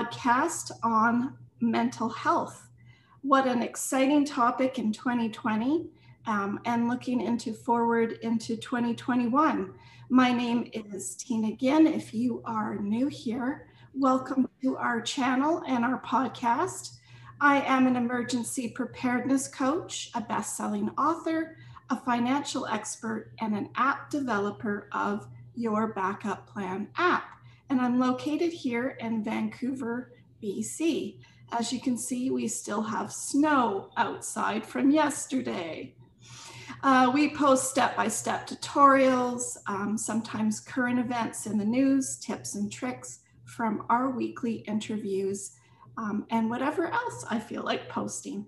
podcast on mental health. What an exciting topic in 2020 um, and looking into forward into 2021. My name is Tina Ginn. If you are new here, welcome to our channel and our podcast. I am an emergency preparedness coach, a best selling author, a financial expert, and an app developer of Your Backup Plan app. And I'm located here in Vancouver, BC. As you can see, we still have snow outside from yesterday. Uh, we post step by step tutorials, um, sometimes current events in the news, tips and tricks from our weekly interviews, um, and whatever else I feel like posting.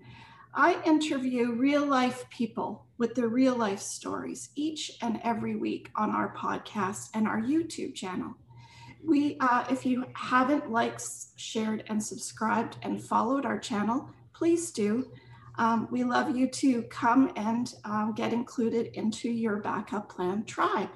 I interview real life people with their real life stories each and every week on our podcast and our YouTube channel. We, uh, if you haven't liked, shared, and subscribed and followed our channel, please do. Um, we love you to come and um, get included into your backup plan tribe.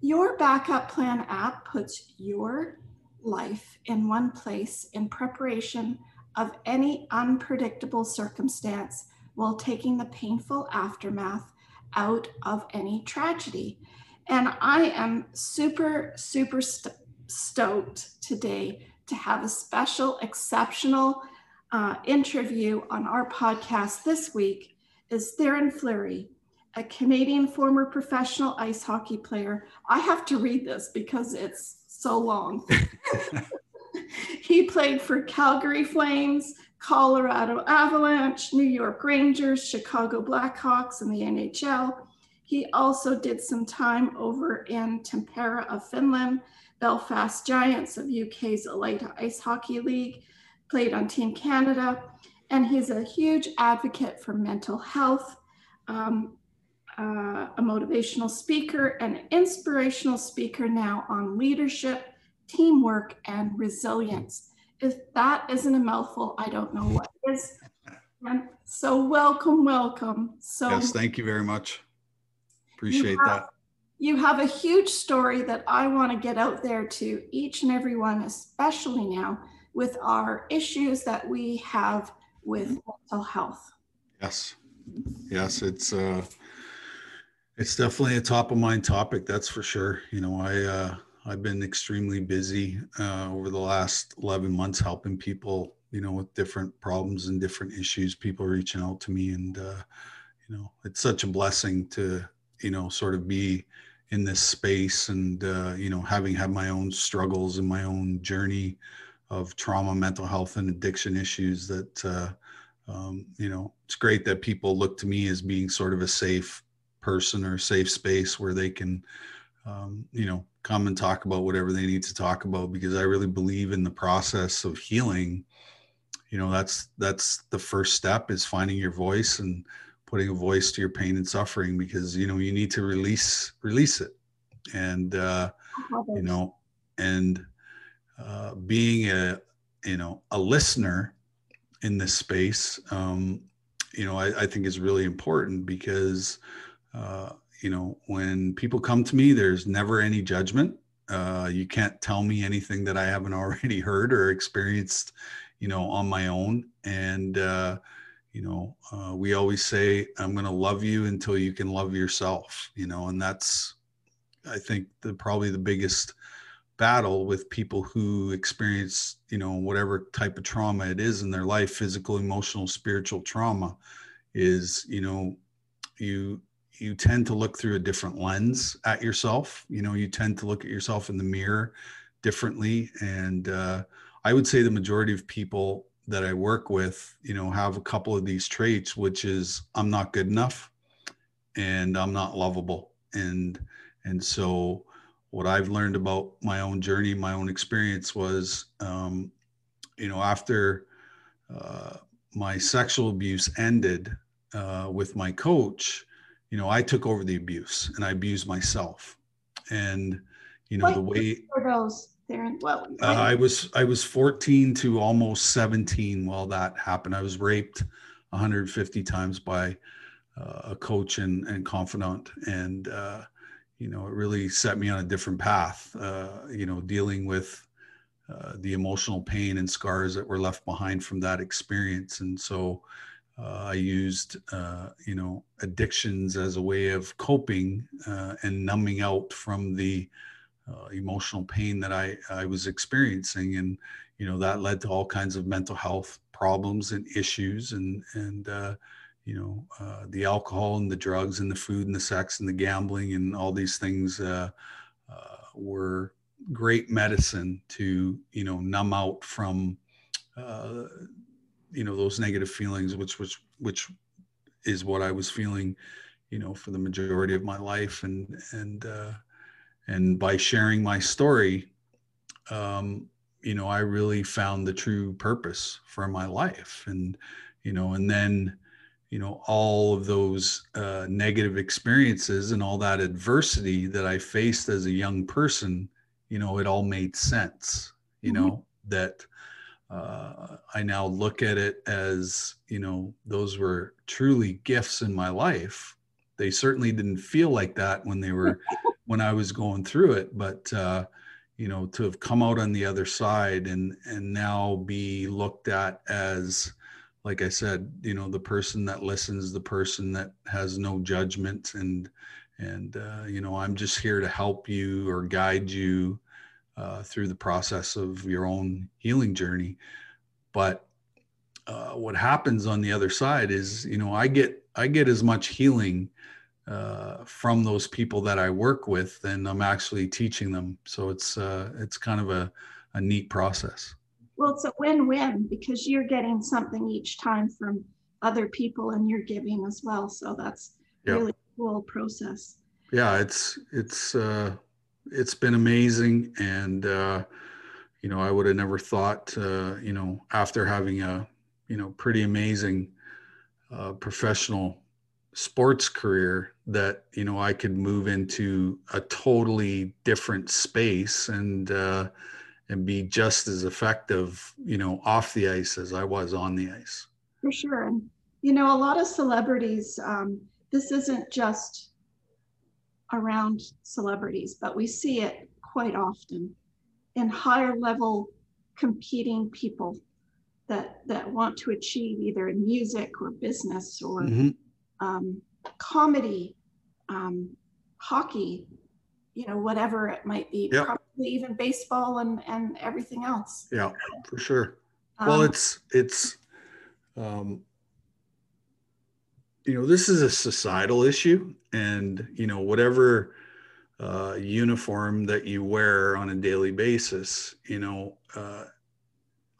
Your backup plan app puts your life in one place in preparation of any unpredictable circumstance while taking the painful aftermath out of any tragedy. And I am super, super stoked today to have a special, exceptional uh, interview on our podcast this week is Theoren Fleury, a Canadian former professional ice hockey player. I have to read this because it's so long. he played for Calgary Flames, Colorado Avalanche, New York Rangers, Chicago Blackhawks, and the NHL. He also did some time over in Tampere of Finland, Belfast Giants of UK's Elite Ice Hockey League, played on Team Canada, and he's a huge advocate for mental health, um, uh, a motivational speaker, and inspirational speaker now on leadership, teamwork, and resilience. If that isn't a mouthful, I don't know what is. And so, welcome, welcome. So, yes, thank you very much. Appreciate have, that. You have a huge story that I want to get out there to each and every one, especially now with our issues that we have with mental health. Yes. Yes, it's uh it's definitely a top of mind topic, that's for sure. You know, I uh I've been extremely busy uh, over the last 11 months helping people, you know, with different problems and different issues, people reaching out to me. And, uh, you know, it's such a blessing to, you know, sort of be in this space and, uh, you know, having had my own struggles and my own journey of trauma, mental health, and addiction issues that, uh, um, you know, it's great that people look to me as being sort of a safe person or safe space where they can, um, you know, come and talk about whatever they need to talk about because I really believe in the process of healing. You know, that's that's the first step is finding your voice and putting a voice to your pain and suffering because you know you need to release release it. And uh, you know and uh, being a you know a listener in this space um, you know I, I, think is really important because uh, you know when people come to me there's never any judgment. Uh, you can't tell me anything that i haven't already heard or experienced you know on my own. And uh, you know uh, we always say i'm going to love you until you can love yourself you know and that's i think the probably the biggest battle with people who experience you know whatever type of trauma it is in their life physical emotional spiritual trauma is you know you you tend to look through a different lens at yourself. You know you tend to look at yourself in the mirror differently and uh, i would say the majority of people that i work with you know have a couple of these traits which is i'm not good enough and i'm not lovable and and so what I've learned about my own journey, my own experience was, um, you know, after uh, my sexual abuse ended uh, with my coach, you know, I took over the abuse and I abused myself. And, you know, what the way for those there, well, uh, I was, I was 14 to almost 17 while that happened. I was raped 150 times by uh, a coach and, and confidant. And, uh, you know, it really set me on a different path, uh, you know, dealing with uh, the emotional pain and scars that were left behind from that experience. And so uh, I used, you know, addictions as a way of coping and numbing out from the uh, emotional pain that I, I was experiencing. And, you know, that led to all kinds of mental health problems and issues and, and, you know, uh, the alcohol and the drugs and the food and the sex and the gambling and all these things uh, uh, were great medicine to, you know, numb out from, uh, you know, those negative feelings, which which, which is what I was feeling, you know, for the majority of my life. And, and, uh, and by sharing my story, um, you know, I really found the true purpose for my life. And, you know, and then, you know all of those uh, negative experiences and all that adversity that i faced as a young person you know it all made sense you mm-hmm. know that uh, i now look at it as you know those were truly gifts in my life they certainly didn't feel like that when they were when i was going through it but uh, you know to have come out on the other side and and now be looked at as like I said, you know, the person that listens, the person that has no judgment, and and uh, you know, I'm just here to help you or guide you uh, through the process of your own healing journey. But uh, what happens on the other side is, you know, I get I get as much healing uh, from those people that I work with than I'm actually teaching them. So it's uh, it's kind of a, a neat process. Well, it's a win-win because you're getting something each time from other people and you're giving as well. So that's yep. really cool process. Yeah, it's it's uh it's been amazing and uh you know, I would have never thought uh, you know, after having a, you know, pretty amazing uh professional sports career that you know I could move into a totally different space and uh and be just as effective, you know, off the ice as I was on the ice. For sure. And, you know, a lot of celebrities, um, this isn't just around celebrities, but we see it quite often in higher level competing people that that want to achieve either in music or business or mm-hmm. Um, comedy, um, hockey, you know, whatever it might be. Yep even baseball and and everything else. Yeah, for sure. Um, well, it's it's um, you know this is a societal issue, and you know whatever uh, uniform that you wear on a daily basis, you know. Uh,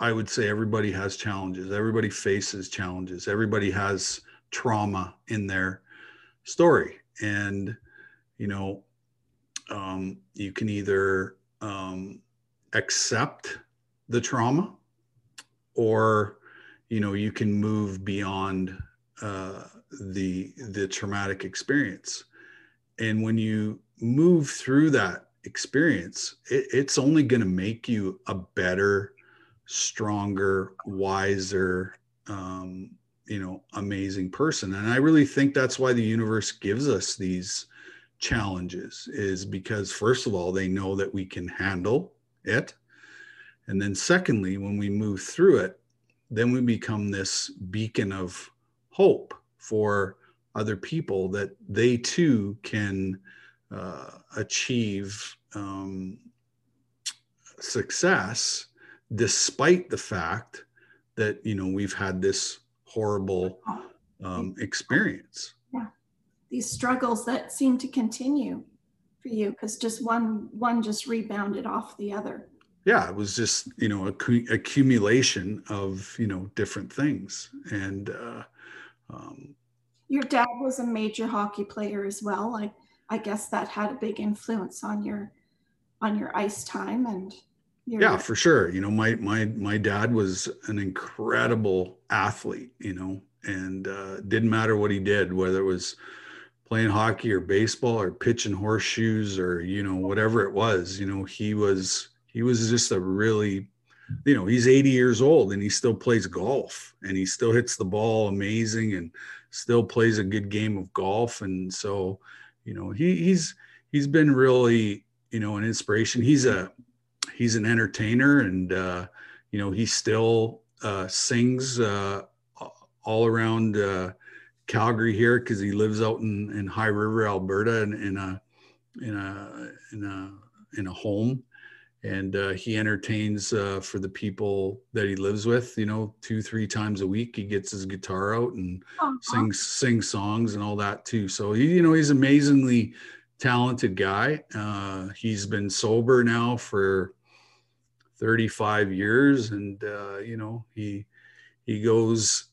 I would say everybody has challenges. Everybody faces challenges. Everybody has trauma in their story. And, you know, um, you can either um, accept the trauma or you know you can move beyond uh, the the traumatic experience and when you move through that experience it, it's only going to make you a better stronger wiser um, you know amazing person. And i really think that's why the universe gives us these challenges is because first of all they know that we can handle it. And then secondly when we move through it then we become this beacon of hope for other people that they too can uh, achieve um, success despite the fact that you know we've had this horrible um, experience. These struggles that seem to continue for you because just one one just rebounded off the other. Yeah it was just you know a accumulation of you know different things. And uh, um, your dad was a major hockey player as well. I i guess that had a big influence on your on your ice time and your, yeah. for sure. You know my my my dad was an incredible athlete you know and uh, didn't matter what he did whether it was playing hockey or baseball or pitching horseshoes or you know whatever it was you know he was he was just a really you know he's 80 years old and he still plays golf and he still hits the ball amazing and still plays a good game of golf. And so you know he, he's he's been really you know an inspiration. He's a he's an entertainer, and uh, you know he still uh, sings uh, all around uh, Calgary here because he lives out in, in High River, Alberta, in, in a in a in a in a home. And uh, he entertains uh, for the people that he lives with you know two three times a week. He gets his guitar out and uh-huh. sings sings songs and all that too. So he you know he's amazingly talented guy. Uh, he's been sober now for 35 years and uh, you know he he goes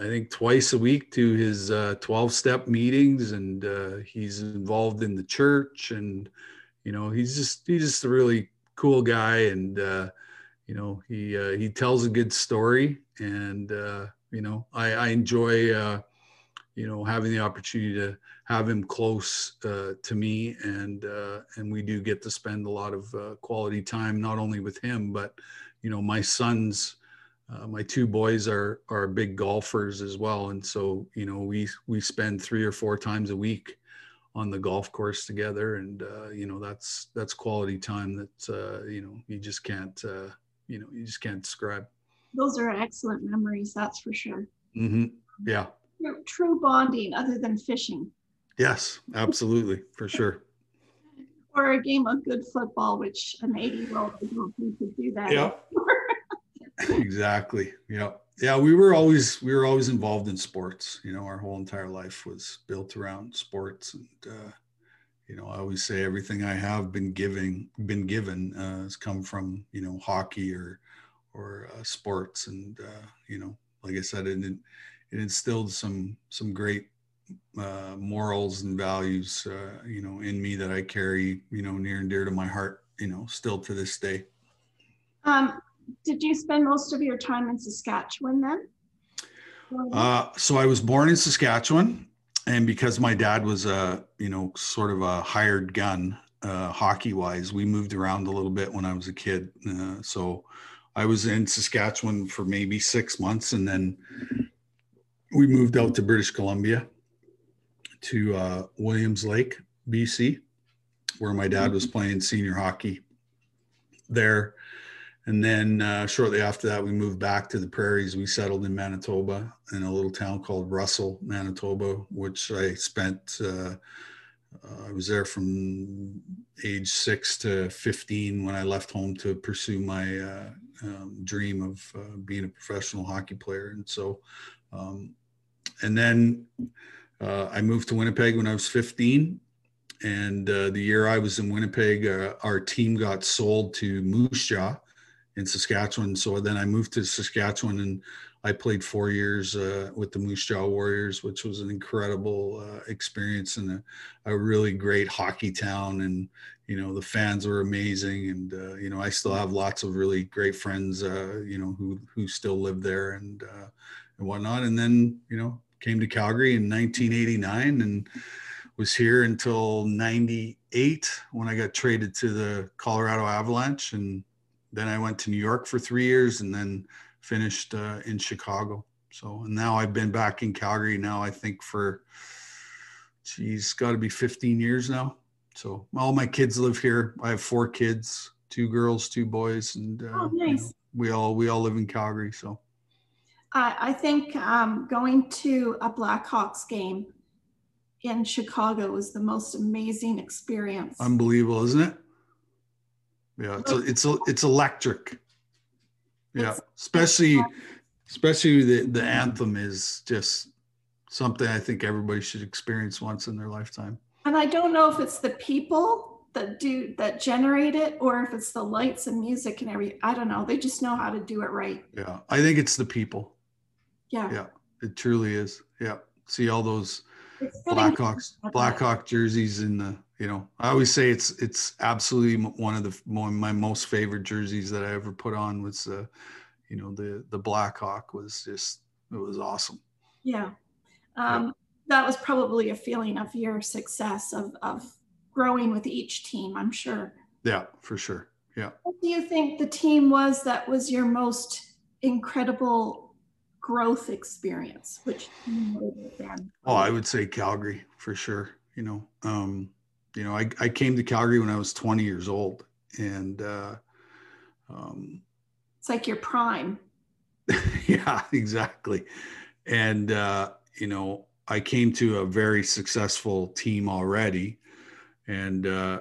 I think twice a week to his 12 uh, step meetings and uh, he's involved in the church and you know he's just he's just a really cool guy, and uh, you know he he tells a good story, and you know I, I enjoy you know having the opportunity to have him close uh, to me, and uh, and we do get to spend a lot of uh, quality time not only with him, but you know my sons. Uh, my two boys are are big golfers as well, and so you know we we spend three or four times a week on the golf course together. And uh, you know that's that's quality time that uh, you know you just can't uh, you know you just can't describe. Those are excellent memories that's for sure. Mm-hmm. yeah. True bonding other than fishing yes absolutely for sure. Or a game of good football which an 80 year old could do that yeah exactly yeah yeah we were always we were always involved in sports you know our whole entire life was built around sports and uh, you know i always say everything i have been giving been given uh, has come from you know hockey or or uh, sports and uh, you know like i said it, it instilled some some great uh, morals and values uh, you know in me that i carry you know near and dear to my heart you know still to this day um, did you spend most of your time in Saskatchewan then? Uh, so I was born in Saskatchewan, and because my dad was a you know sort of a hired gun uh, hockey wise, we moved around a little bit when I was a kid. Uh, so I was in Saskatchewan for maybe six months, and then we moved out to British Columbia to uh, Williams Lake, BC, where my dad was mm-hmm. playing senior hockey there and then uh, shortly after that, we moved back to the prairies. We settled in Manitoba in a little town called Russell, Manitoba, which I spent. Uh, uh, I was there from age six to 15 when I left home to pursue my uh, um, dream of uh, being a professional hockey player. And so, um, and then uh, I moved to Winnipeg when I was 15 and uh, the year I was in Winnipeg, uh, our team got sold to Moose Jaw, in Saskatchewan. So then I moved to Saskatchewan and I played four years uh, with the Moose Jaw Warriors, which was an incredible uh, experience and a, a, really great hockey town. And, you know, the fans were amazing. And, uh, you know, I still have lots of really great friends, you know, who, who still live there and, and whatnot. And then, you know, came to Calgary in 1989 and was here until 98 when I got traded to the Colorado Avalanche. And, then I went to New York for three years and then finished uh, in Chicago. So and now I've been back in Calgary now, I think for, geez, got to be 15 years now. So all my kids live here. I have four kids, two girls, two boys, and uh, oh, nice. you know, we all we all live in Calgary. So I think um, going to a Blackhawks game in Chicago was the most amazing experience. Unbelievable, isn't it? Yeah, it's a, it's a, it's electric. Yeah, it's, especially especially the the anthem is just something I think everybody should experience once in their lifetime. And I don't know if it's the people that do that generate it or if it's the lights and music and every I don't know. They just know how to do it right. Yeah. I think it's the people. Yeah. Yeah. It truly is. Yeah. See all those Blackhawks Blackhawk jerseys in the you know i always say it's it's absolutely one of the one of my most favorite jerseys that i ever put on was uh you know the the black hawk was just it was awesome yeah um yeah. that was probably a feeling of your success of of growing with each team i'm sure yeah for sure yeah what do you think the team was that was your most incredible growth experience which oh i would say calgary for sure you know um you know, I, I came to Calgary when I was 20 years old and, uh, um, it's like your prime. yeah, exactly. And, uh, you know, I came to a very successful team already. And, uh,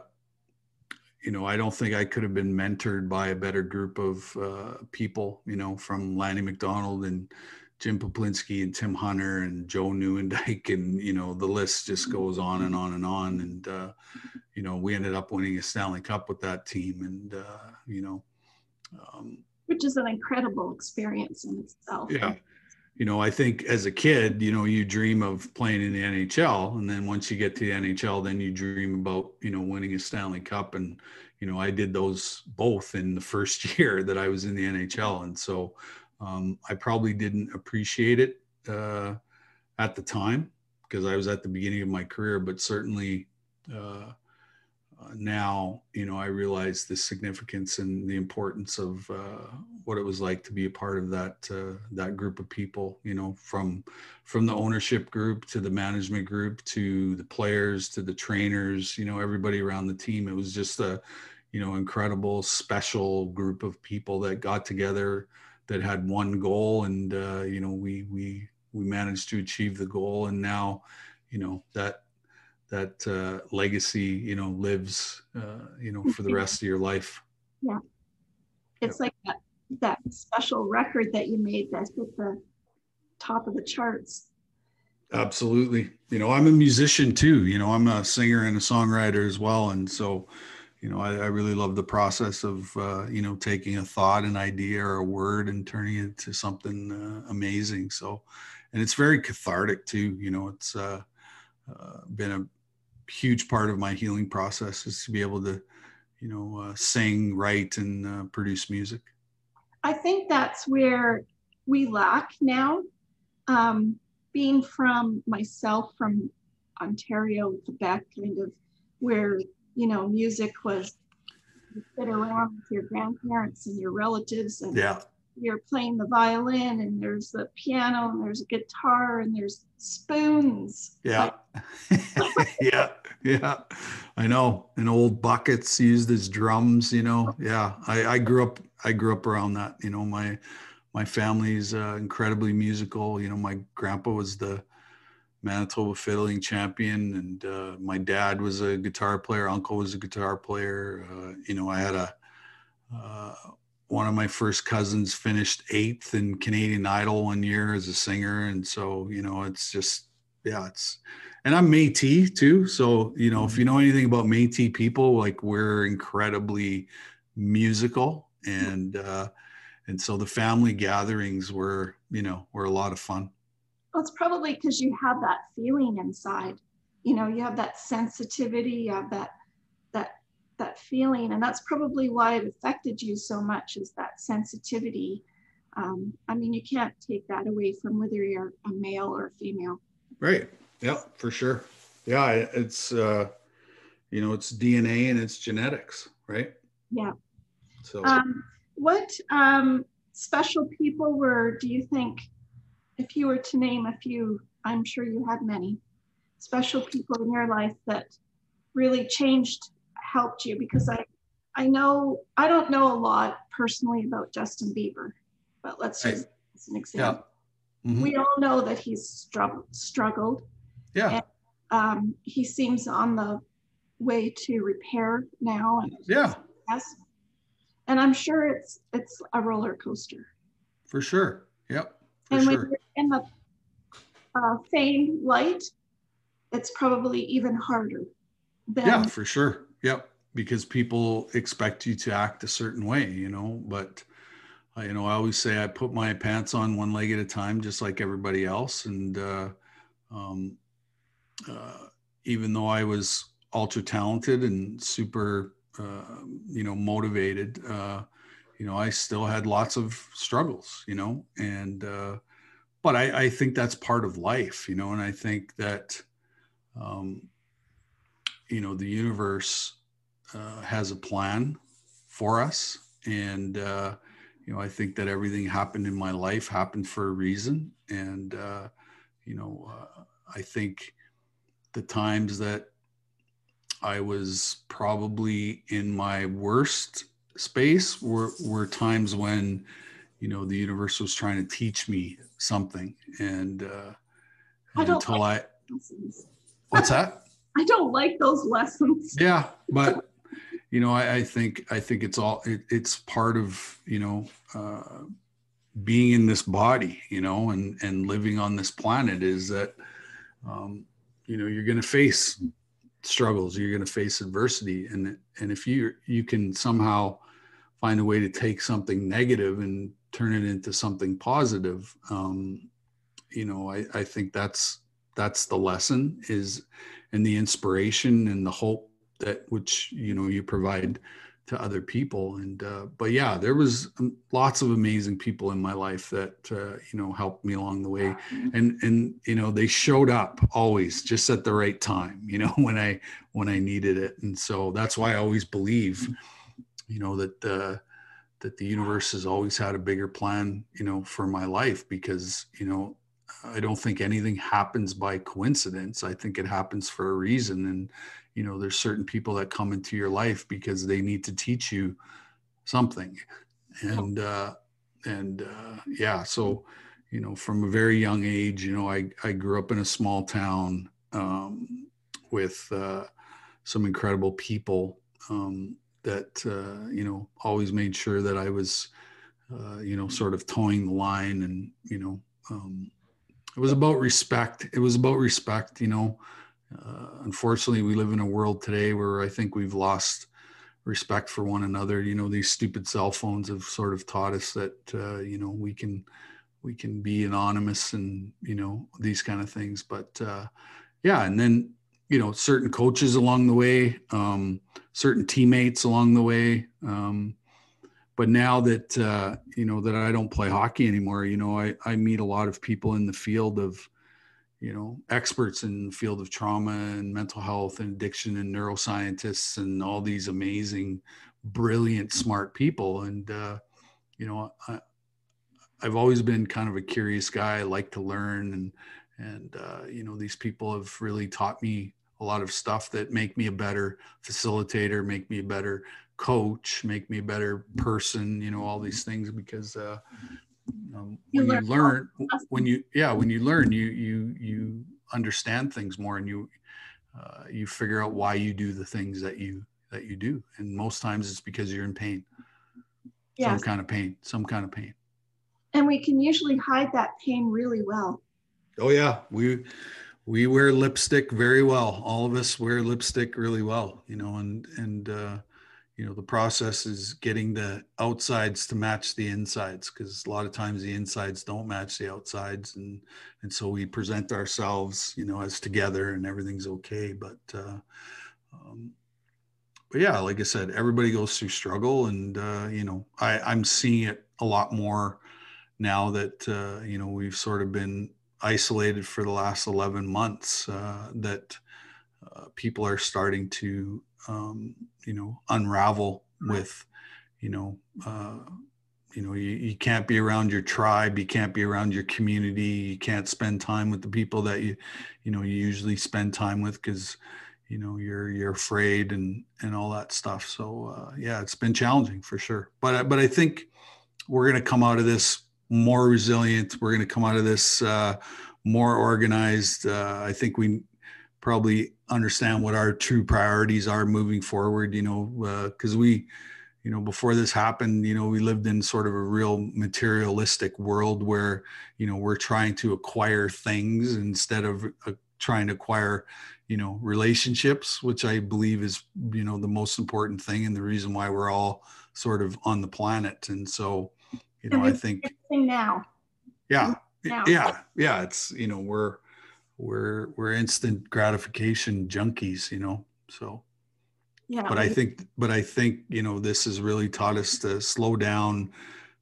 you know, I don't think I could have been mentored by a better group of uh, people, you know, from Lanny McDonald and Jim Peplinski and Tim Hunter and Joe Nieuwendyk and you know the list just goes on and on and on and uh, you know we ended up winning a Stanley Cup with that team and uh, you know um, which is an incredible experience in itself. Yeah. You know, I think as a kid, you know, you dream of playing in the NHL, and then once you get to the NHL, then you dream about, you know, winning a Stanley Cup. And, you know, I did those both in the first year that I was in the NHL. And so, um, I probably didn't appreciate it uh, at the time because I was at the beginning of my career, but certainly uh, now, you know, I realize the significance and the importance of uh, what it was like to be a part of that uh, that group of people. You know, from from the ownership group to the management group to the players to the trainers. You know, everybody around the team. It was just a you know incredible, special group of people that got together that had one goal and uh, you know we we we managed to achieve the goal and now you know that that uh, legacy you know lives uh, you know for the rest of your life yeah it's like that that special record that you made that's at the top of the charts absolutely you know i'm a musician too you know i'm a singer and a songwriter as well and so you know, I, I really love the process of, uh, you know, taking a thought, an idea, or a word and turning it into something uh, amazing. So, and it's very cathartic too. You know, it's uh, uh been a huge part of my healing process is to be able to, you know, uh, sing, write, and uh, produce music. I think that's where we lack now. Um, being from myself from Ontario, Quebec, kind of where you know, music was you sit around with your grandparents and your relatives and yeah. You're playing the violin and there's the piano and there's a guitar and there's spoons. Yeah. yeah. Yeah. I know. And old buckets used as drums, you know. Yeah. I, I grew up I grew up around that. You know, my my family's uh, incredibly musical. You know, my grandpa was the Manitoba fiddling champion, and uh, my dad was a guitar player. Uncle was a guitar player. Uh, you know, I had a uh, one of my first cousins finished eighth in Canadian Idol one year as a singer, and so you know, it's just yeah, it's and I'm Métis too. So you know, if you know anything about Métis people, like we're incredibly musical, and uh, and so the family gatherings were you know were a lot of fun. Well, it's probably because you have that feeling inside. You know, you have that sensitivity, you have that that feeling, and that's probably why it affected you so much. Is that sensitivity? Um, I mean, you can't take that away from whether you're a male or a female. Right. Yeah, for sure. Yeah, it's uh, you know, it's DNA and it's genetics, right? Yeah. So, um, what um, special people were? Do you think if you were to name a few, I'm sure you had many special people in your life that really changed, helped you because I, I know, I don't know a lot personally about Justin Bieber, but let's just, as an example. Yeah. Mm-hmm. We all know that he's struggled, struggled. Yeah. And, um, he seems on the way to repair now. And yeah. Yes. And I'm sure it's it's a roller coaster. For sure. Yep. For and sure. when you're in the uh, fame light, it's probably even harder. Than- yeah, for sure. Yep. Because people expect you to act a certain way, you know, but uh, you know, I always say I put my pants on one leg at a time, just like everybody else. And uh, um, uh, even though I was ultra talented and super, uh, you know, motivated, uh, you know, I still had lots of struggles, you know, and, uh, but I, I think that's part of life, you know, and I think that, um, you know, the universe uh, has a plan for us. And, uh, you know, I think that everything happened in my life happened for a reason. And, uh, you know, uh, I think the times that I was probably in my worst space were, were times when, you know, the universe was trying to teach me something. And, uh, I until like I, what's that? I don't like those lessons. Yeah. But, you know, I, I think, I think it's all, it, it's part of, you know, uh, being in this body, you know, and, and living on this planet is that, um, you know, you're going to face struggles you're going to face adversity and and if you you can somehow find a way to take something negative and turn it into something positive um you know i i think that's that's the lesson is and the inspiration and the hope that which you know you provide to other people. And uh, but yeah there was um, lots of amazing people in my life that uh, you know helped me along the way. And and you know they showed up always just at the right time you know when i when i needed it. And so that's why i always believe you know that uh, that the universe has always had a bigger plan you know for my life because you know i don't think anything happens by coincidence. I think it happens for a reason. And you know there's certain people that come into your life because they need to teach you something. And uh and uh yeah so you know from a very young age you know i i grew up in a small town um with uh some incredible people um that uh you know always made sure that i was uh you know sort of towing the line and you know um it was about respect it was about respect you know uh, unfortunately, we live in a world today where I think we've lost respect for one another. You know, these stupid cell phones have sort of taught us that uh, you know we can we can be anonymous and you know these kind of things. But uh, yeah, and then you know certain coaches along the way, um, certain teammates along the way. Um, but now that uh, you know that I don't play hockey anymore, you know I, I meet a lot of people in the field of you know experts in the field of trauma and mental health and addiction and neuroscientists and all these amazing brilliant smart people. And uh, you know I, i've always been kind of a curious guy. I like to learn and and uh, you know these people have really taught me a lot of stuff that make me a better facilitator make me a better coach make me a better person you know all these things because uh, um, You when you learn when you yeah when you learn you you you understand things more and you uh, you figure out why you do the things that you that you do. And most times it's because you're in pain. Some kind of pain some kind of pain. And we can usually hide that pain really well. oh yeah. We we wear lipstick very well. All of us wear lipstick really well you know and and uh you know the process is getting the outsides to match the insides because a lot of times the insides don't match the outsides and and so we present ourselves you know as together and everything's okay but uh um but yeah like i said everybody goes through struggle and uh you know i i'm seeing it a lot more now that uh you know we've sort of been isolated for the last 11 months uh that uh, people are starting to um, you know unravel with you know uh, you know you, you can't be around your tribe you can't be around your community you can't spend time with the people that you you know you usually spend time with because you know you're you're afraid and and all that stuff. So uh, yeah it's been challenging for sure. But but i think we're going to come out of this more resilient. We're going to come out of this uh, more organized. Uh, i think we probably understand what our true priorities are moving forward you know because we you know before this happened you know we lived in sort of a real materialistic world where you know we're trying to acquire things instead of uh, trying to acquire you know relationships which i believe is you know the most important thing and the reason why we're all sort of on the planet and so you know i think now. yeah Now. yeah yeah it's you know we're we're we're instant gratification junkies you know so. Yeah. but i think but i think you know this has really taught us to slow down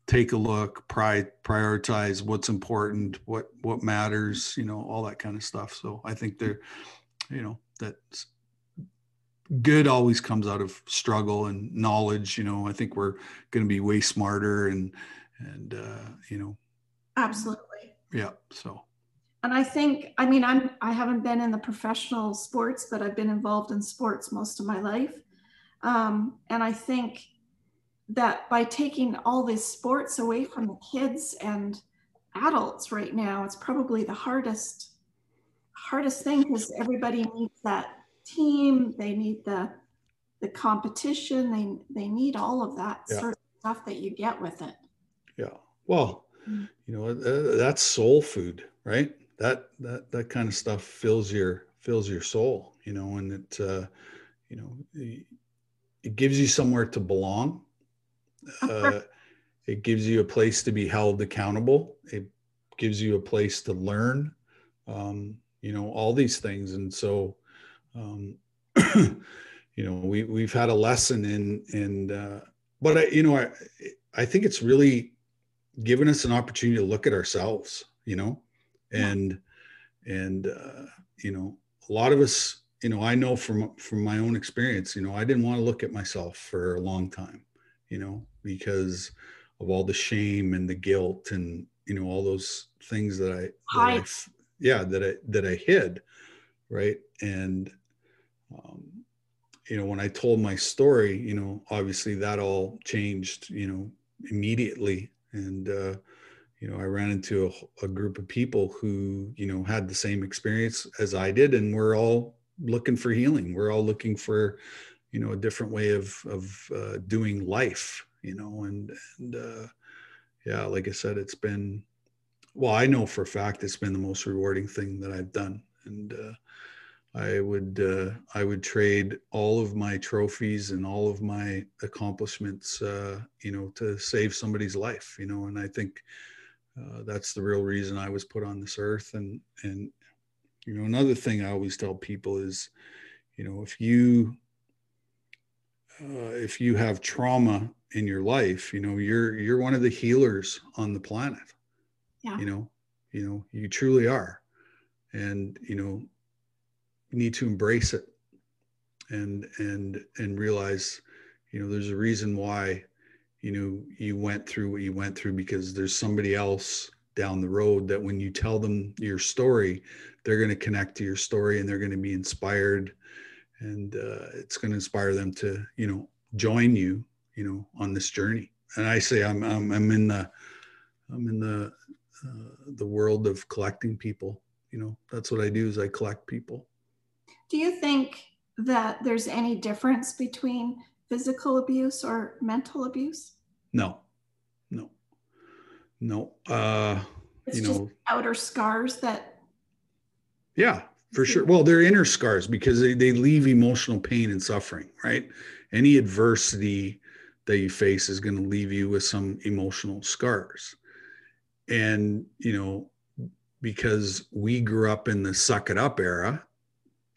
take a look pri- prioritize what's important what what matters you know all that kind of stuff. So i think there you know that good always comes out of struggle and knowledge you know. I think we're going to be way smarter and and uh you know. Absolutely. yeah so and I think, I mean, I'm I haven't been in the professional sports, but I've been involved in sports most of my life. Um, and I think that by taking all these sports away from the kids and adults right now, it's probably the hardest hardest thing because everybody needs that team. They need the the competition. They they need all of that yeah. sort of stuff that you get with it. Yeah. Well, mm. you know, uh, that's soul food, right? That that that kind of stuff fills your fills your soul you know and it uh you know it gives you somewhere to belong. Uh, it gives you a place to be held accountable. It gives you a place to learn um you know all these things. And so um you know we we've had a lesson in in uh but i you know i i think it's really given us an opportunity to look at ourselves you know and and uh, you know a lot of us you know i know from from my own experience you know i didn't want to look at myself for a long time you know because of all the shame and the guilt and you know all those things that i, that I yeah that i that i hid right? And um, you know when i told my story you know obviously that all changed you know immediately. And uh, you know, I ran into a, a, group of people who, you know, had the same experience as I did, and we're all looking for healing. We're all looking for, you know, a different way of of uh, doing life. You know, and and uh, yeah, like I said, it's been, well, I know for a fact it's been the most rewarding thing that I've done, and uh, I would uh, I would trade all of my trophies and all of my accomplishments, uh, you know, to save somebody's life. You know, and I think uh, that's the real reason I was put on this earth. And and you know, another thing I always tell people is, you know, if you uh, if you have trauma in your life, you know, you're you're one of the healers on the planet. Yeah. You know, you know, you truly are, and you know, you need to embrace it, and and and realize, you know, there's a reason why you know you went through what you went through because there's somebody else down the road that when you tell them your story they're going to connect to your story and they're going to be inspired. And uh, it's going to inspire them to you know join you you know on this journey. And i say i'm i'm, I'm in the i'm in the uh, the world of collecting people. You know that's what i do is i collect people. Do you think that there's any difference between physical abuse or mental abuse no, no, no. Uh, it's you know, outer scars that. Yeah, for sure. Well, they're inner scars because they, they leave emotional pain and suffering, right? Any adversity that you face is going to leave you with some emotional scars. And, you know, because we grew up in the suck it up era,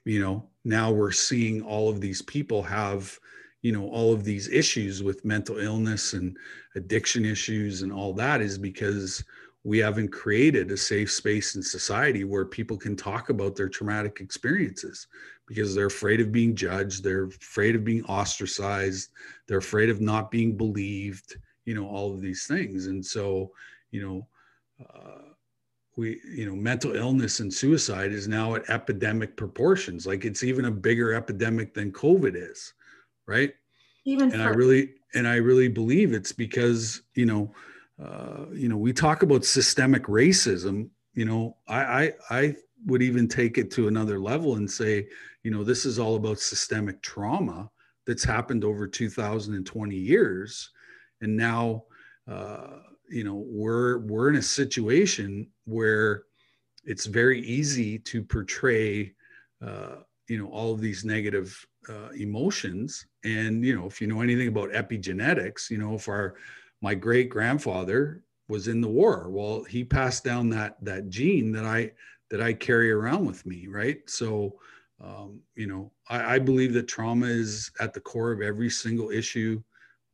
you know, now we're seeing all of these people have you know all of these issues with mental illness and addiction issues and all that is because we haven't created a safe space in society where people can talk about their traumatic experiences because they're afraid of being judged they're afraid of being ostracized they're afraid of not being believed you know all of these things. And so you know uh, we you know mental illness and suicide is now at epidemic proportions. Like it's even a bigger epidemic than covid is right? Even and for- i really and i really believe it's because you know uh, you know we talk about systemic racism you know I, I i would even take it to another level and say you know this is all about systemic trauma that's happened over 2020 years. And now uh, you know we're we're in a situation where it's very easy to portray uh, you know all of these negative uh, emotions. And you know if you know anything about epigenetics you know if our my great grandfather was in the war well he passed down that that gene that i that i carry around with me right? So um, you know I, I believe that trauma is at the core of every single issue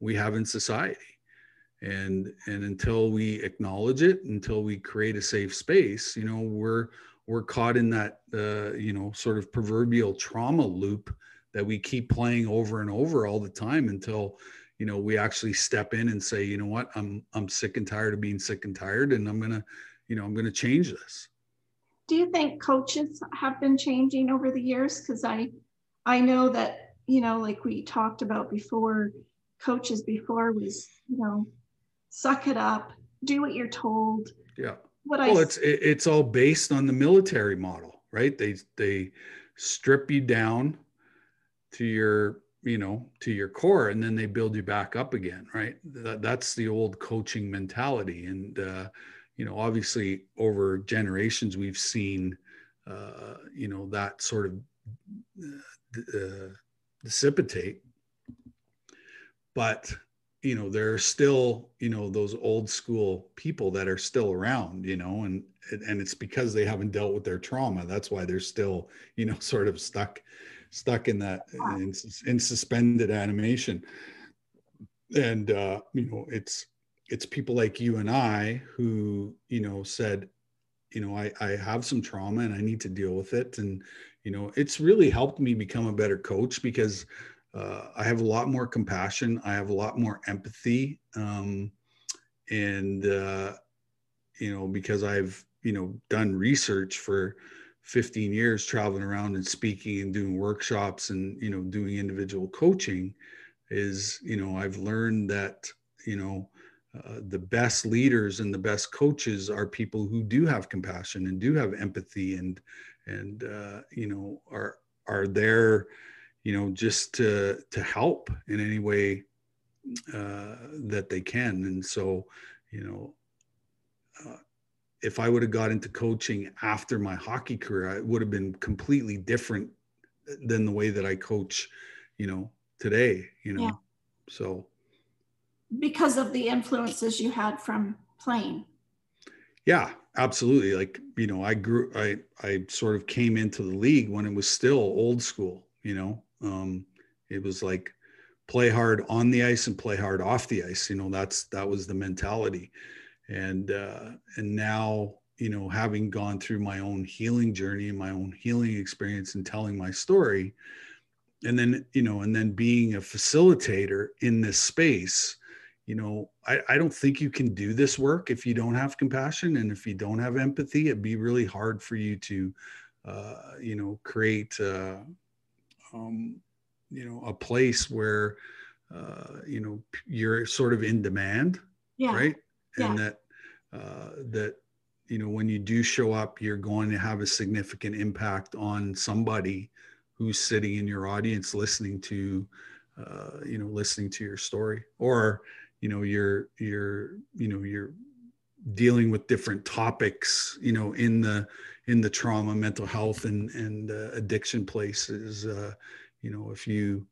we have in society. And and until we acknowledge it until we create a safe space you know we're we're caught in that uh, you know sort of proverbial trauma loop that we keep playing over and over all the time until you know we actually step in and say you know what i'm i'm sick and tired of being sick and tired and i'm gonna you know i'm gonna change this do you think coaches have been changing over the years? Because I, I know that you know, like we talked about before, coaches before was you know, suck it up, do what you're told. Yeah. What well, I, it's it's all based on the military model, right? They they strip you down to your you know to your core and then they build you back up again right? That, that's the old coaching mentality and uh, you know obviously over generations we've seen uh, you know that sort of uh, uh dissipate. But you know there are still you know those old school people that are still around you know and and it's because they haven't dealt with their trauma that's why they're still you know sort of stuck stuck in that in, in suspended animation and uh you know it's it's people like you and i who you know said you know i i have some trauma and i need to deal with it and you know it's really helped me become a better coach because uh, I have a lot more compassion. I have a lot more empathy. Um, and, uh, you know, because I've, you know, done research for 15 years, traveling around and speaking and doing workshops and, you know, doing individual coaching is, you know, I've learned that, you know, uh, the best leaders and the best coaches are people who do have compassion and do have empathy and and uh, you know are are there you know, just to to help in any way uh, that they can. And so, you know, uh, if I would have got into coaching after my hockey career, it would have been completely different than the way that I coach, you know, today. You know, yeah. so because of the influences you had from playing. Yeah, absolutely. Like you know, I grew. I I sort of came into the league when it was still old school. You know, um, it was like play hard on the ice and play hard off the ice. You know, that's that was the mentality. And uh, and now, you know, having gone through my own healing journey and my own healing experience and telling my story, and then you know, and then being a facilitator in this space, you know, I, I don't think you can do this work if you don't have compassion and if you don't have empathy. It'd be really hard for you to, uh, you know, create. Uh, um, you know a place where uh, you know you're sort of in demand yeah. right and yeah. that uh, that you know when you do show up you're going to have a significant impact on somebody who's sitting in your audience listening to uh, you know listening to your story or you know you're you're you know you're dealing with different topics you know in the in the trauma mental health and and uh, addiction places uh, you know if you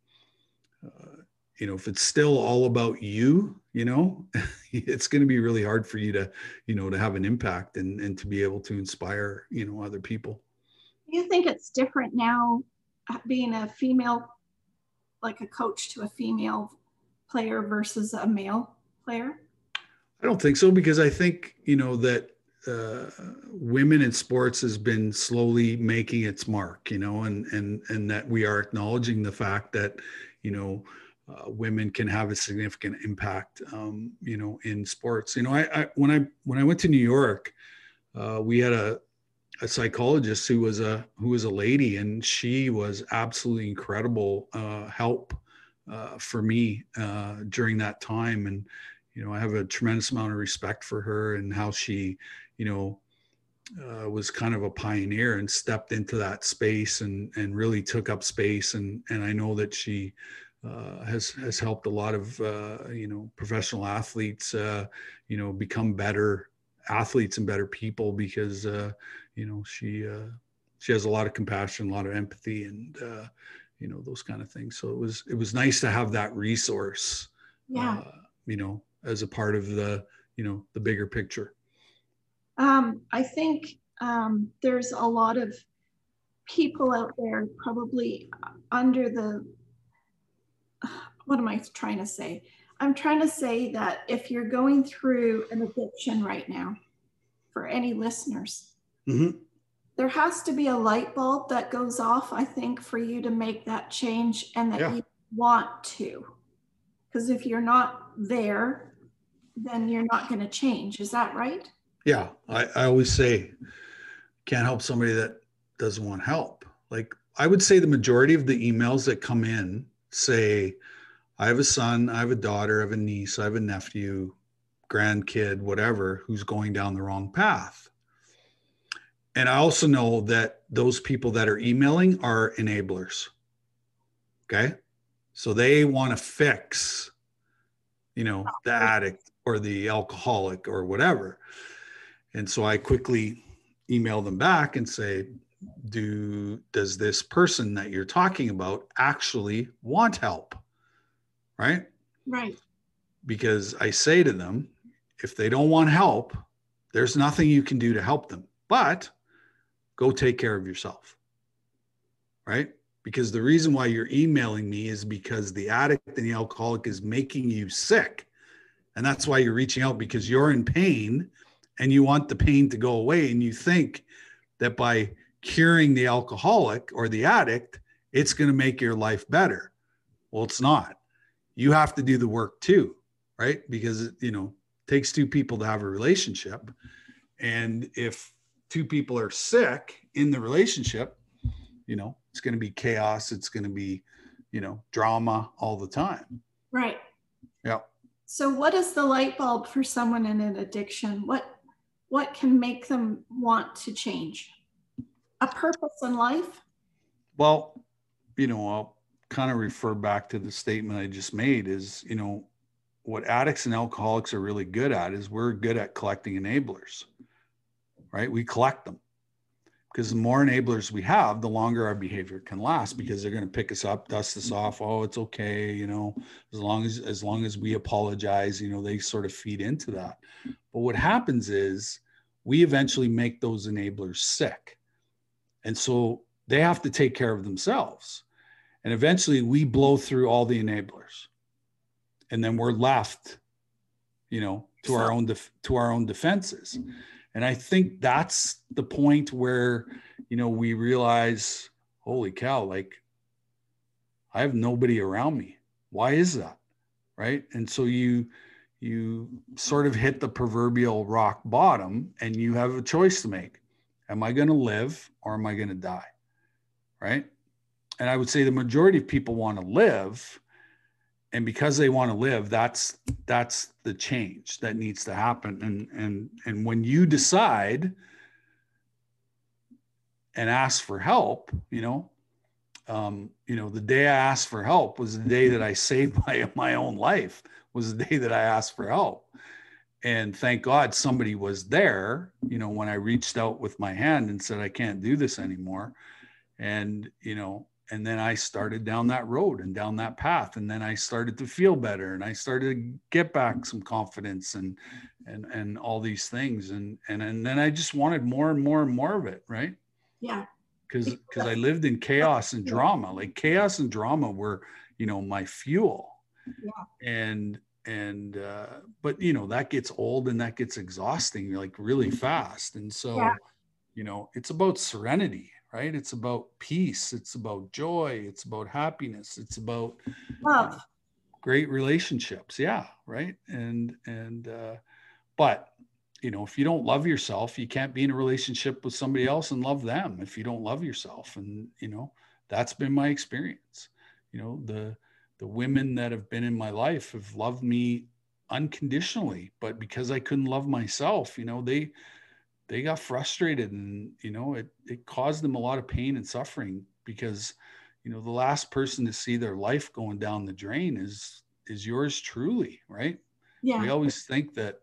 uh, you know if it's still all about you you know it's going to be really hard for you to you know to have an impact and and to be able to inspire you know other people. Do you think it's different now uh, being a female like a coach to a female player versus a male player? I don't think so because I think you know that uh, women in sports has been slowly making its mark, you know, and and and that we are acknowledging the fact that you know uh, women can have a significant impact, um, you know, in sports. You know, I, I, when I when I went to New York, uh, we had a a psychologist who was a who was a lady, and she was absolutely incredible uh, help uh, for me uh, during that time, and you know, I have a tremendous amount of respect for her and how she, you know, uh, was kind of a pioneer and stepped into that space and and really took up space and and I know that she uh, has has helped a lot of uh, you know professional athletes uh, you know become better athletes and better people because uh, you know she uh, she has a lot of compassion, a lot of empathy, and you know those kind of things. So it was it was nice to have that resource. Yeah. you know, as a part of the you know the bigger picture um, i think um, there's a lot of people out there probably under the what am i trying to say i'm trying to say that if you're going through an addiction right now for any listeners mm-hmm. there has to be a light bulb that goes off i think for you to make that change and that yeah. you want to because if you're not there then you're not going to change. Is that right? Yeah, I, I always say, can't help somebody that doesn't want help. Like I would say the majority of the emails that come in say, I have a son, I have a daughter, I have a niece, I have a nephew, grandkid, whatever, who's going down the wrong path. And I also know that those people that are emailing are enablers. Okay. So they want to fix, you know, the addict or the alcoholic or whatever. And so I quickly email them back and say, do does this person that you're talking about actually want help? Right? Right. Because I say to them, if they don't want help, there's nothing you can do to help them. But go take care of yourself. Right? Because the reason why you're emailing me is because the addict and the alcoholic is making you sick. And that's why you're reaching out because you're in pain and you want the pain to go away. And you think that by curing the alcoholic or the addict, it's going to make your life better. Well, it's not. You have to do the work too, right? Because, you know, it takes two people to have a relationship. And if two people are sick in the relationship, you know, it's going to be chaos. It's going to be, you know, drama all the time. Right. Yeah. So what is the light bulb for someone in an addiction? What what can make them want to change? A purpose in life? Well, you know, I'll kind of refer back to the statement I just made is, you know, what addicts and alcoholics are really good at is we're good at collecting enablers. Right? We collect them because the more enablers we have, the longer our behavior can last because they're going to pick us up, dust us off. Oh, it's okay, you know, as long as as long as we apologize, you know, they sort of feed into that. But what happens is we eventually make those enablers sick. And so they have to take care of themselves. And eventually we blow through all the enablers. And then we're left, you know, to our own def- to our own defenses. Mm-hmm. And I think that's the point where, you know, we realize, holy cow, like I have nobody around me. Why is that? Right. And so you, you sort of hit the proverbial rock bottom and you have a choice to make. Am I going to live or am I going to die? Right. And I would say the majority of people want to live and because they want to live that's that's the change that needs to happen and and and when you decide and ask for help you know um, you know the day i asked for help was the day that i saved my my own life was the day that i asked for help and thank god somebody was there you know when i reached out with my hand and said i can't do this anymore. And you know and then I started down that road and down that path and then I started to feel better and I started to get back some confidence and and and all these things and and and then I just wanted more and more and more of it right? Yeah. Because because I lived in chaos and drama like chaos and drama were you know my fuel. Yeah. and and uh but you know that gets old and that gets exhausting like really fast and so yeah. you know it's about serenity right? It's about peace, it's about joy, it's about happiness, it's about love. great relationships. Yeah, right. And and uh, but you know, if you don't love yourself, you can't be in a relationship with somebody else and love them if you don't love yourself. And you know, that's been my experience. You know, the the women that have been in my life have loved me unconditionally, but because I couldn't love myself, you know, they they got frustrated and you know it it caused them a lot of pain and suffering because you know the last person to see their life going down the drain is is yours truly right? Yeah. We always think that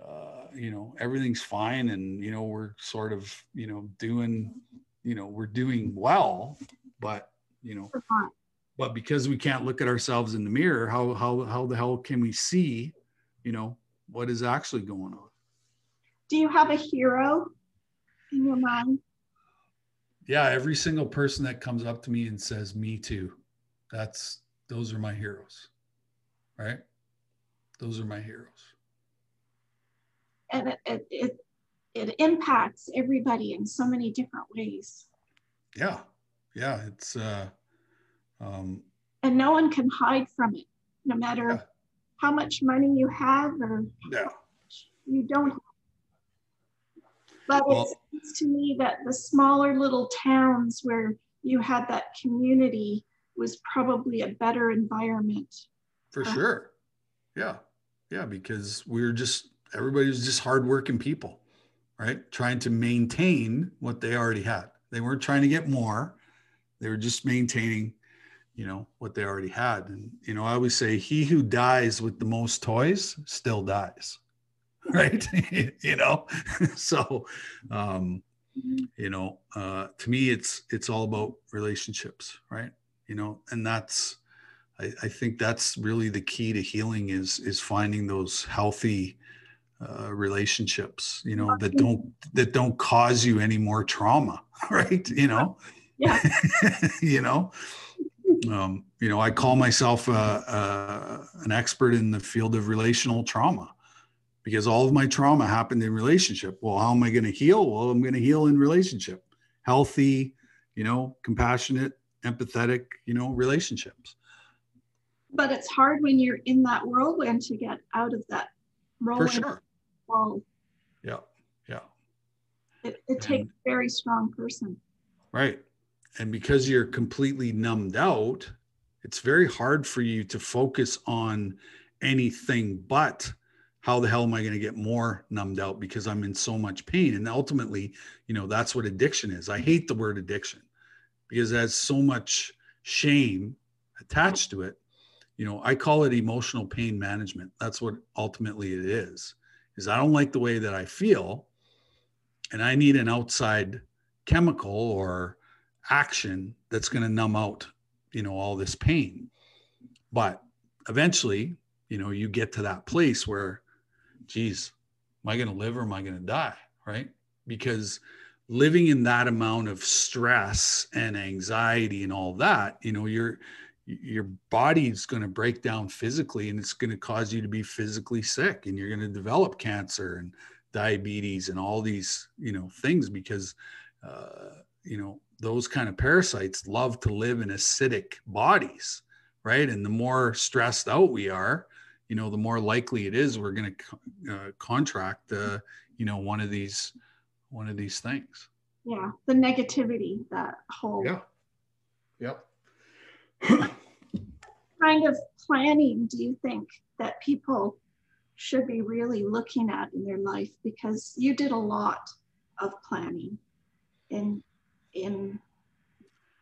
uh, you know everything's fine and you know we're sort of you know doing you know we're doing well but you know but because we can't look at ourselves in the mirror how how how the hell can we see you know what is actually going on do you have a hero in your mind? Yeah, every single person that comes up to me and says, Me too. That's those are my heroes. Right? Those are my heroes. And it, it, it, it impacts everybody in so many different ways. Yeah. Yeah. It's, uh, um, and no one can hide from it, no matter yeah. how much money you have or yeah. you don't But well, it seems to me that the smaller little towns where you had that community was probably a better environment. For uh, sure. Yeah. Yeah. Because we are just, everybody was just hardworking people, right? Trying to maintain what they already had. They weren't trying to get more. They were just maintaining, you know, what they already had. And, you know, I always say, he who dies with the most toys still dies. Right. you know, so, um, mm-hmm. you know, uh, to me, it's, it's all about relationships. Right you know and that's I, I think that's really the key to healing is is finding those healthy uh, relationships you know that don't that don't cause you any more trauma right you know yeah you know um, you know i call myself an expert in the field of relational trauma because all of my trauma happened in relationship well how am i going to heal well i'm going to heal in relationship healthy you know compassionate empathetic, you know, relationships. But it's hard when you're in that whirlwind to get out of that whirlwind. For sure. Wall. Yeah. Yeah. It, it takes a very strong person. Right. And because you're completely numbed out, it's very hard for you to focus on anything but how the hell am I going to get more numbed out because I'm in so much pain? And ultimately, you know, that's what addiction is. I hate the word addiction because it has so much shame attached to it you know i call it emotional pain management that's what ultimately it is is i don't like the way that i feel and i need an outside chemical or action that's going to numb out you know all this pain. But eventually you know you get to that place where geez am i going to live or am i going to die right? Because living in that amount of stress and anxiety and all that, you know, your your body's going to break down physically and it's going to cause you to be physically sick and you're going to develop cancer and diabetes and all these, you know, things because uh, you know, those kind of parasites love to live in acidic bodies, right? And the more stressed out we are, you know, the more likely it is we're going to uh, contract, uh, you know, one of these one of these things. Yeah, the negativity, that whole. Yeah. Yep. kind of planning do you think that people should be really looking at in their life? Because you did a lot of planning in in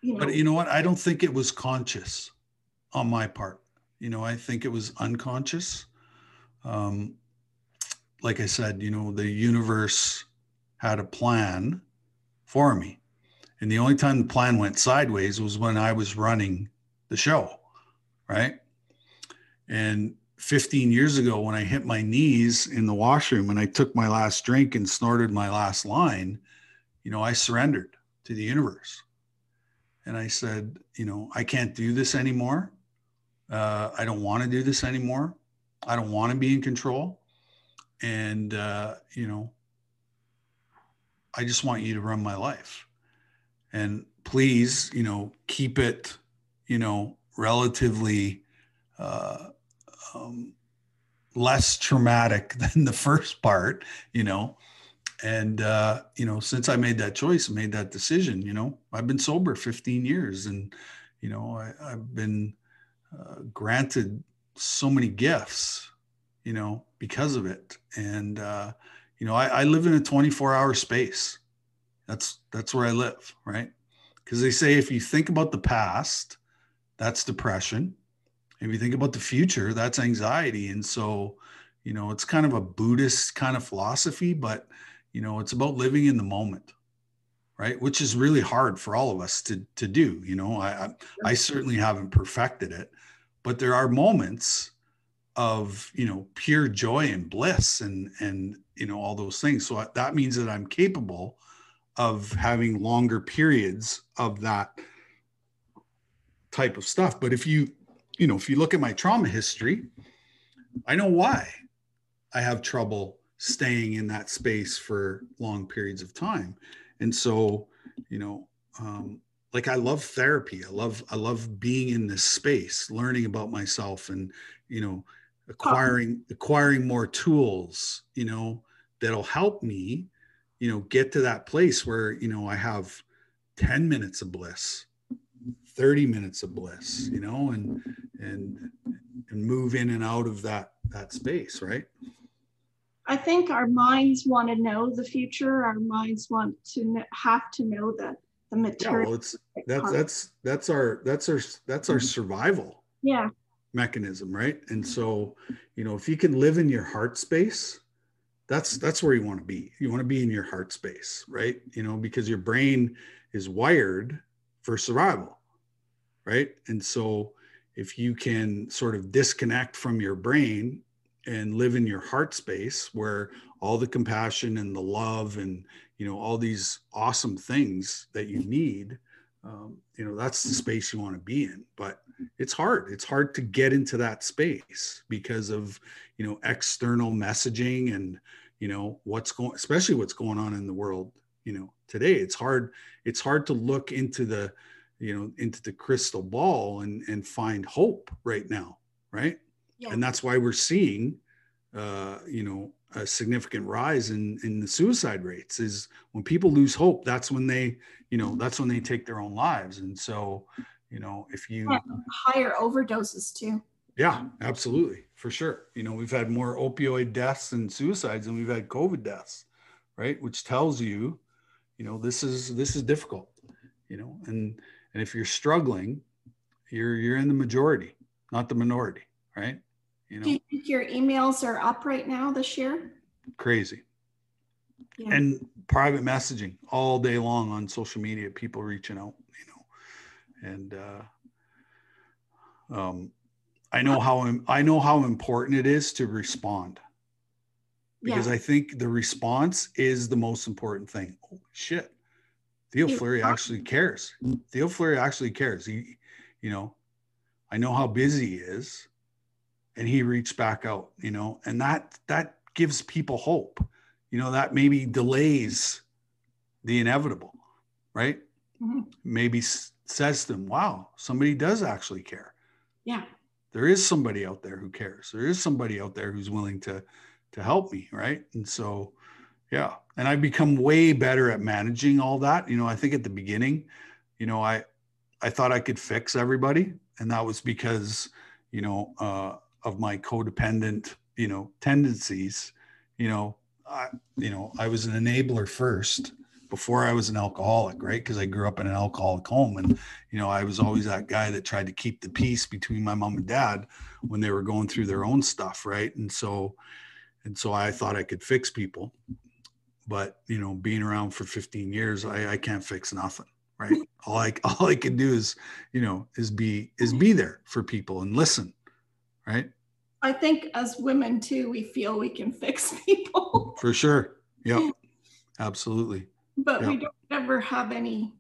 you know. But you know what? I don't think it was conscious on my part. You know, I think it was unconscious. Um, like I said, you know, the universe had a plan for me. And the only time the plan went sideways was when I was running the show, right? And 15 years ago, when I hit my knees in the washroom and I took my last drink and snorted my last line, you know, I surrendered to the universe. And I said, you know, I can't do this anymore. Uh, I don't want to do this anymore. I don't want to be in control. And, uh, you know, I just want you to run my life. And please, you know, keep it, you know, relatively uh, um, less traumatic than the first part, you know. And, uh, you know, since I made that choice, made that decision, you know, I've been sober 15 years and, you know, I, have been uh, granted so many gifts, you know, because of it. And, uh, you know, I, I live in a 24 hour space. That's that's where I live, right? Because they say if you think about the past, that's depression. If you think about the future, that's anxiety. And so, you know, it's kind of a Buddhist kind of philosophy, but you know, it's about living in the moment, right? Which is really hard for all of us to to do. You know, I I, I certainly haven't perfected it, but there are moments of you know pure joy and bliss and and you know all those things so uh, that means that i'm capable of having longer periods of that type of stuff but if you you know if you look at my trauma history i know why i have trouble staying in that space for long periods of time. And so you know um, like i love therapy. I love i love being in this space learning about myself and you know acquiring acquiring more tools you know that'll help me you know get to that place where you know i have 10 minutes of bliss 30 minutes of bliss you know and and and move in and out of that that space right I think our minds want to know the future. Our minds want to kn- have to know the the material. yeah well it's that's um, that's that's our that's our that's our mm-hmm. survival yeah, mechanism right? And mm-hmm. so you know if you can live in your heart space that's that's where you want to be. You want to be in your heart space right? You know because your brain is wired for survival right? And so if you can sort of disconnect from your brain and live in your heart space where all the compassion and the love and you know all these awesome things that you need um, you know that's the space you want to be in. But it's hard. It's hard to get into that space because of you know external messaging and you know what's going especially what's going on in the world you know today. It's hard it's hard to look into the you know into the crystal ball and and find hope right now right Yeah. and that's why we're seeing uh you know a significant rise in in the suicide rates is when people lose hope that's when they you know that's when they take their own lives and so you know if you Yeah. higher overdoses too. yeah absolutely for sure you know we've had more opioid deaths and suicides than we've had covid deaths right which tells you you know this is this is difficult you know and and if you're struggling you're you're in the majority not the minority right you Do you think your emails are up right now this year? crazy. Yeah. and private messaging all day long on social media people reaching out you know? And uh um i know how i know how important it is to respond. Because yeah. i think the response is the most important thing. Oh shit. Theo fleury actually cares. Theo fleury actually cares. He you know i know how busy he is and he reached back out you know and that that gives people hope. You know that maybe delays the inevitable right? Mhm. maybe says to them wow somebody does actually care. Yeah. there is somebody out there who cares. There is somebody out there who's willing to to help me right? And so yeah. And i've become way better at managing all that. You know i think at the beginning you know i i thought i could fix everybody and that was because you know uh of my codependent you know tendencies you know i you know i was an enabler first before i was an alcoholic right? Because i grew up in an alcoholic home and you know i was always that guy that tried to keep the peace between my mom and dad when they were going through their own stuff right? And so and so i thought i could fix people but you know being around for 15 years i, I can't fix nothing right? All i all i can do is you know is be is be there for people and listen right I think as women too, we feel we can fix people, for sure yep absolutely but we don't ever have any.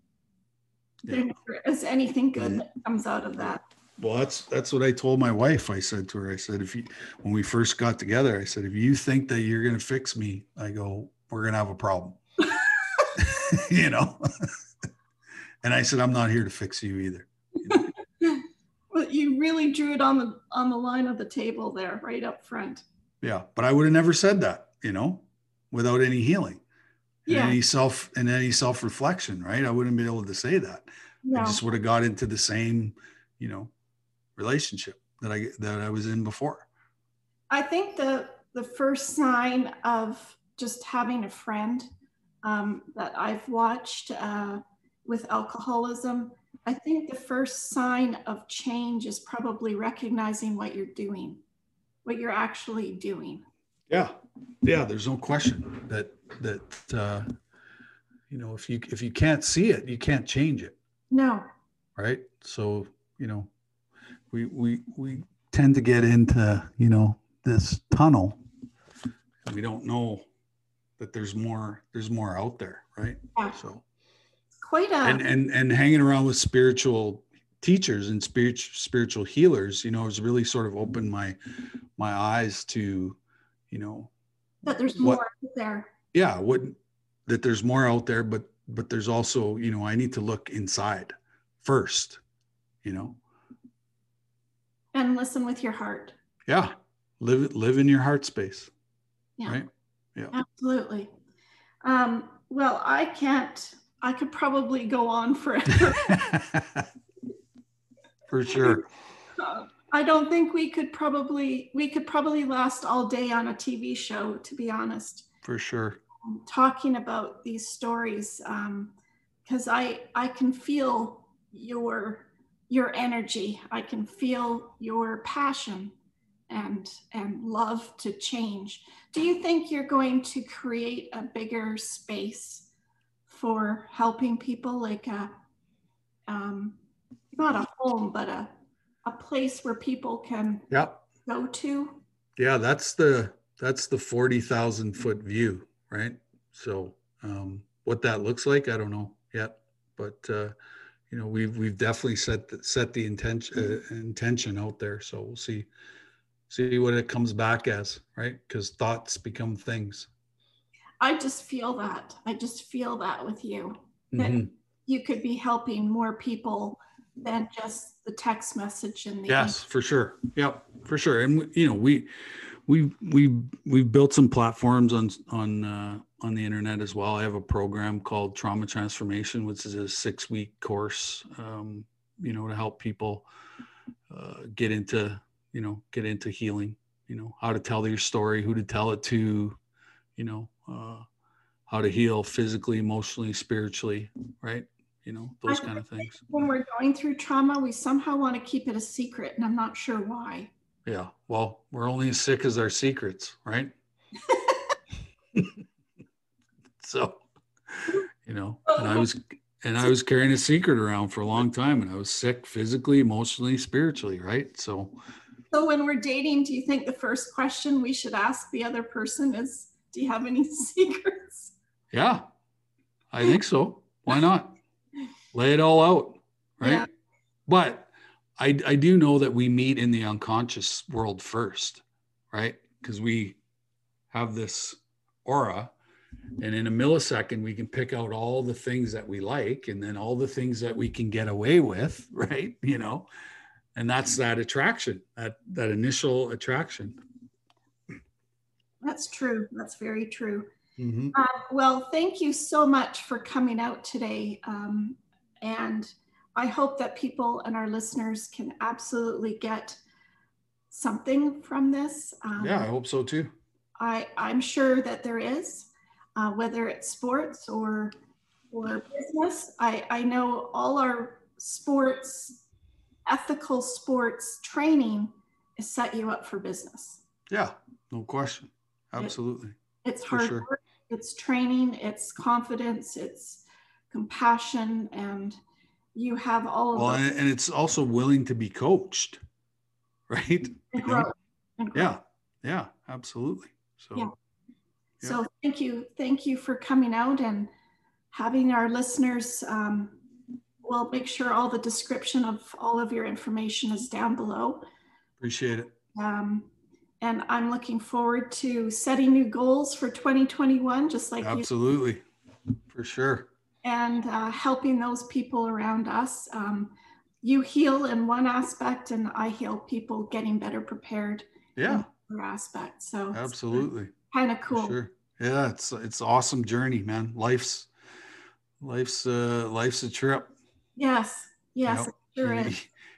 There Yeah. never is anything good that comes out of that. Well, that's that's what I told my wife. I said to her, I said, if you when we first got together, I said, if you think that you're gonna fix me, I go, we're gonna have a problem. you know. and I said, I'm not here to fix you either. You really drew it on the on the line of the table there, right up front. Yeah. But I would have never said that, you know, without any healing and Yeah. any self and any self-reflection, right? I wouldn't be able to say that. I just would have got into the same, you know, relationship that I that I was in before. I think the the first sign of just having a friend um, that I've watched uh, with alcoholism, I think the first sign of change is probably recognizing what you're doing, what you're actually doing. Yeah, yeah. There's no question that that uh, you know if you if you can't see it, you can't change it, No, right? So you know, we we we tend to get into you know this tunnel, we don't know that there's more there's more out there, right? Yeah. So quite a and and and hanging around with spiritual teachers and spiritual spiritual healers, you know, has really sort of opened my my eyes to, you know, that there's what- more out there. yeah what that there's more out there but but there's also you know i need to look inside first you know And listen with your heart. yeah live live in your heart space Yeah. right Yeah. Absolutely. Um, well, I can't. I could probably go on forever. For sure. Uh, I don't think we could probably we could probably last all day on a TV show, to be honest. For sure. Talking about these stories, because um, I I can feel your your energy. I can feel your passion and and love to change. Do you think you're going to create a bigger space for helping people, like a um, not a home, but a a place where people can yep. go to? Yeah, that's the that's the forty thousand foot view, right? So um, what that looks like, I don't know yet, but uh, you know we've we've definitely set the, set the intention uh, intention out there. So we'll see see what it comes back as, right? Because thoughts become things. I just feel that. I just feel that with you that mm-hmm. you could be helping more people than just the text message and the yes for sure yep for sure and you know we we we we've built some platforms on on uh, on the internet as well i have a program called trauma transformation which is a six week course um, you know to help people uh, get into you know get into healing you know how to tell your story who to tell it to you know uh, how to heal physically emotionally spiritually right? You know those kind of things. when we're going through trauma we somehow want to keep it a secret and i'm not sure why. Yeah well we're only as sick as our secrets right? So you know and i was and i was carrying a secret around for a long time and i was sick physically emotionally spiritually right? So so when we're dating do you think the first question we should ask the other person is do you have any secrets? Yeah i think so. Why not? Lay it all out right? Yeah. but I, I do know that we meet in the unconscious world first right? Because we have this aura and in a millisecond we can pick out all the things that we like and then all the things that we can get away with right? You know? And that's that attraction that that initial attraction that's true that's very true mm-hmm. uh, well thank you so much for coming out today um, and I hope that people and our listeners can absolutely get something from this. Um, yeah, I hope so too. I, I'm sure that there is, uh, whether it's sports or or business. I, I know all our sports, ethical sports training is set you up for business. Yeah, no question. Absolutely. It, it's hard sure. work, it's training, it's confidence, it's compassion, and you have all of well, and, and it's also willing to be coached, right? And grow. And grow. Yeah, yeah, absolutely. So, yeah. yeah. So thank you, thank you for coming out and having our listeners. Um, we'll make sure all the description of all of your information is down below. Appreciate it. Um, and I'm looking forward to setting new goals for 2021, just like you. absolutely, you. for sure and uh, helping those people around us. Um, you heal in one aspect, and I heal people getting better prepared. Yeah. Aspect. So absolutely. Kind of cool. Sure. Yeah, it's it's awesome journey, man. Life's life's uh life's a trip. Yes. Yes. You know, sure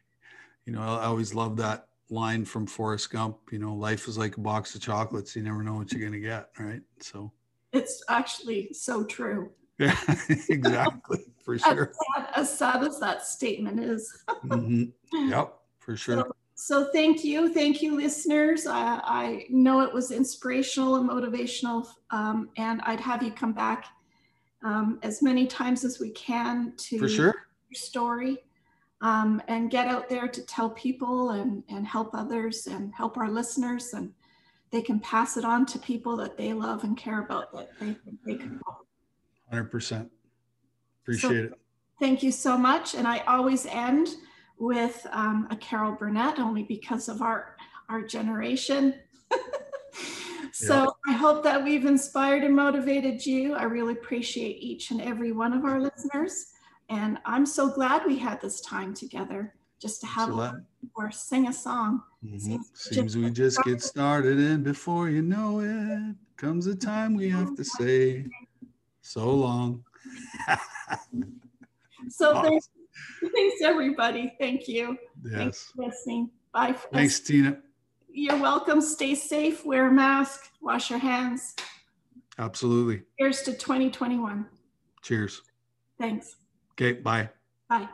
you know, I always love that line from Forrest Gump. You know, life is like a box of chocolates. You never know what you're gonna get, right? So it's actually so true. Yeah, exactly, for sure. As sad, as sad, as that statement is. mm-hmm. Yep, for sure. So, so, thank you. Thank you, listeners. I, I know it was inspirational and motivational, um, and I'd have you come back um, as many times as we can to for sure. your story um, and get out there to tell people and, and help others and help our listeners and they can pass it on to people that they love and care about that they, they can help. 100%. Appreciate so, it. Thank you so much. And I always end with um, a Carol Burnett only because of our, our generation. so yeah. I hope that we've inspired and motivated you. I really appreciate each and every one of our listeners. And I'm so glad we had this time together just to have a or sing a song. Mm-hmm. Seems, Seems we just started. get started, and before you know it, comes a time we have to say so long. so awesome. thanks, thanks, everybody. Thank you. Yes. Thanks for listening. Bye. thanks, us. Tina. You're welcome. Stay safe. Wear a mask. Wash your hands. Absolutely. Cheers to 2021. Cheers. Thanks. Okay, bye. Bye.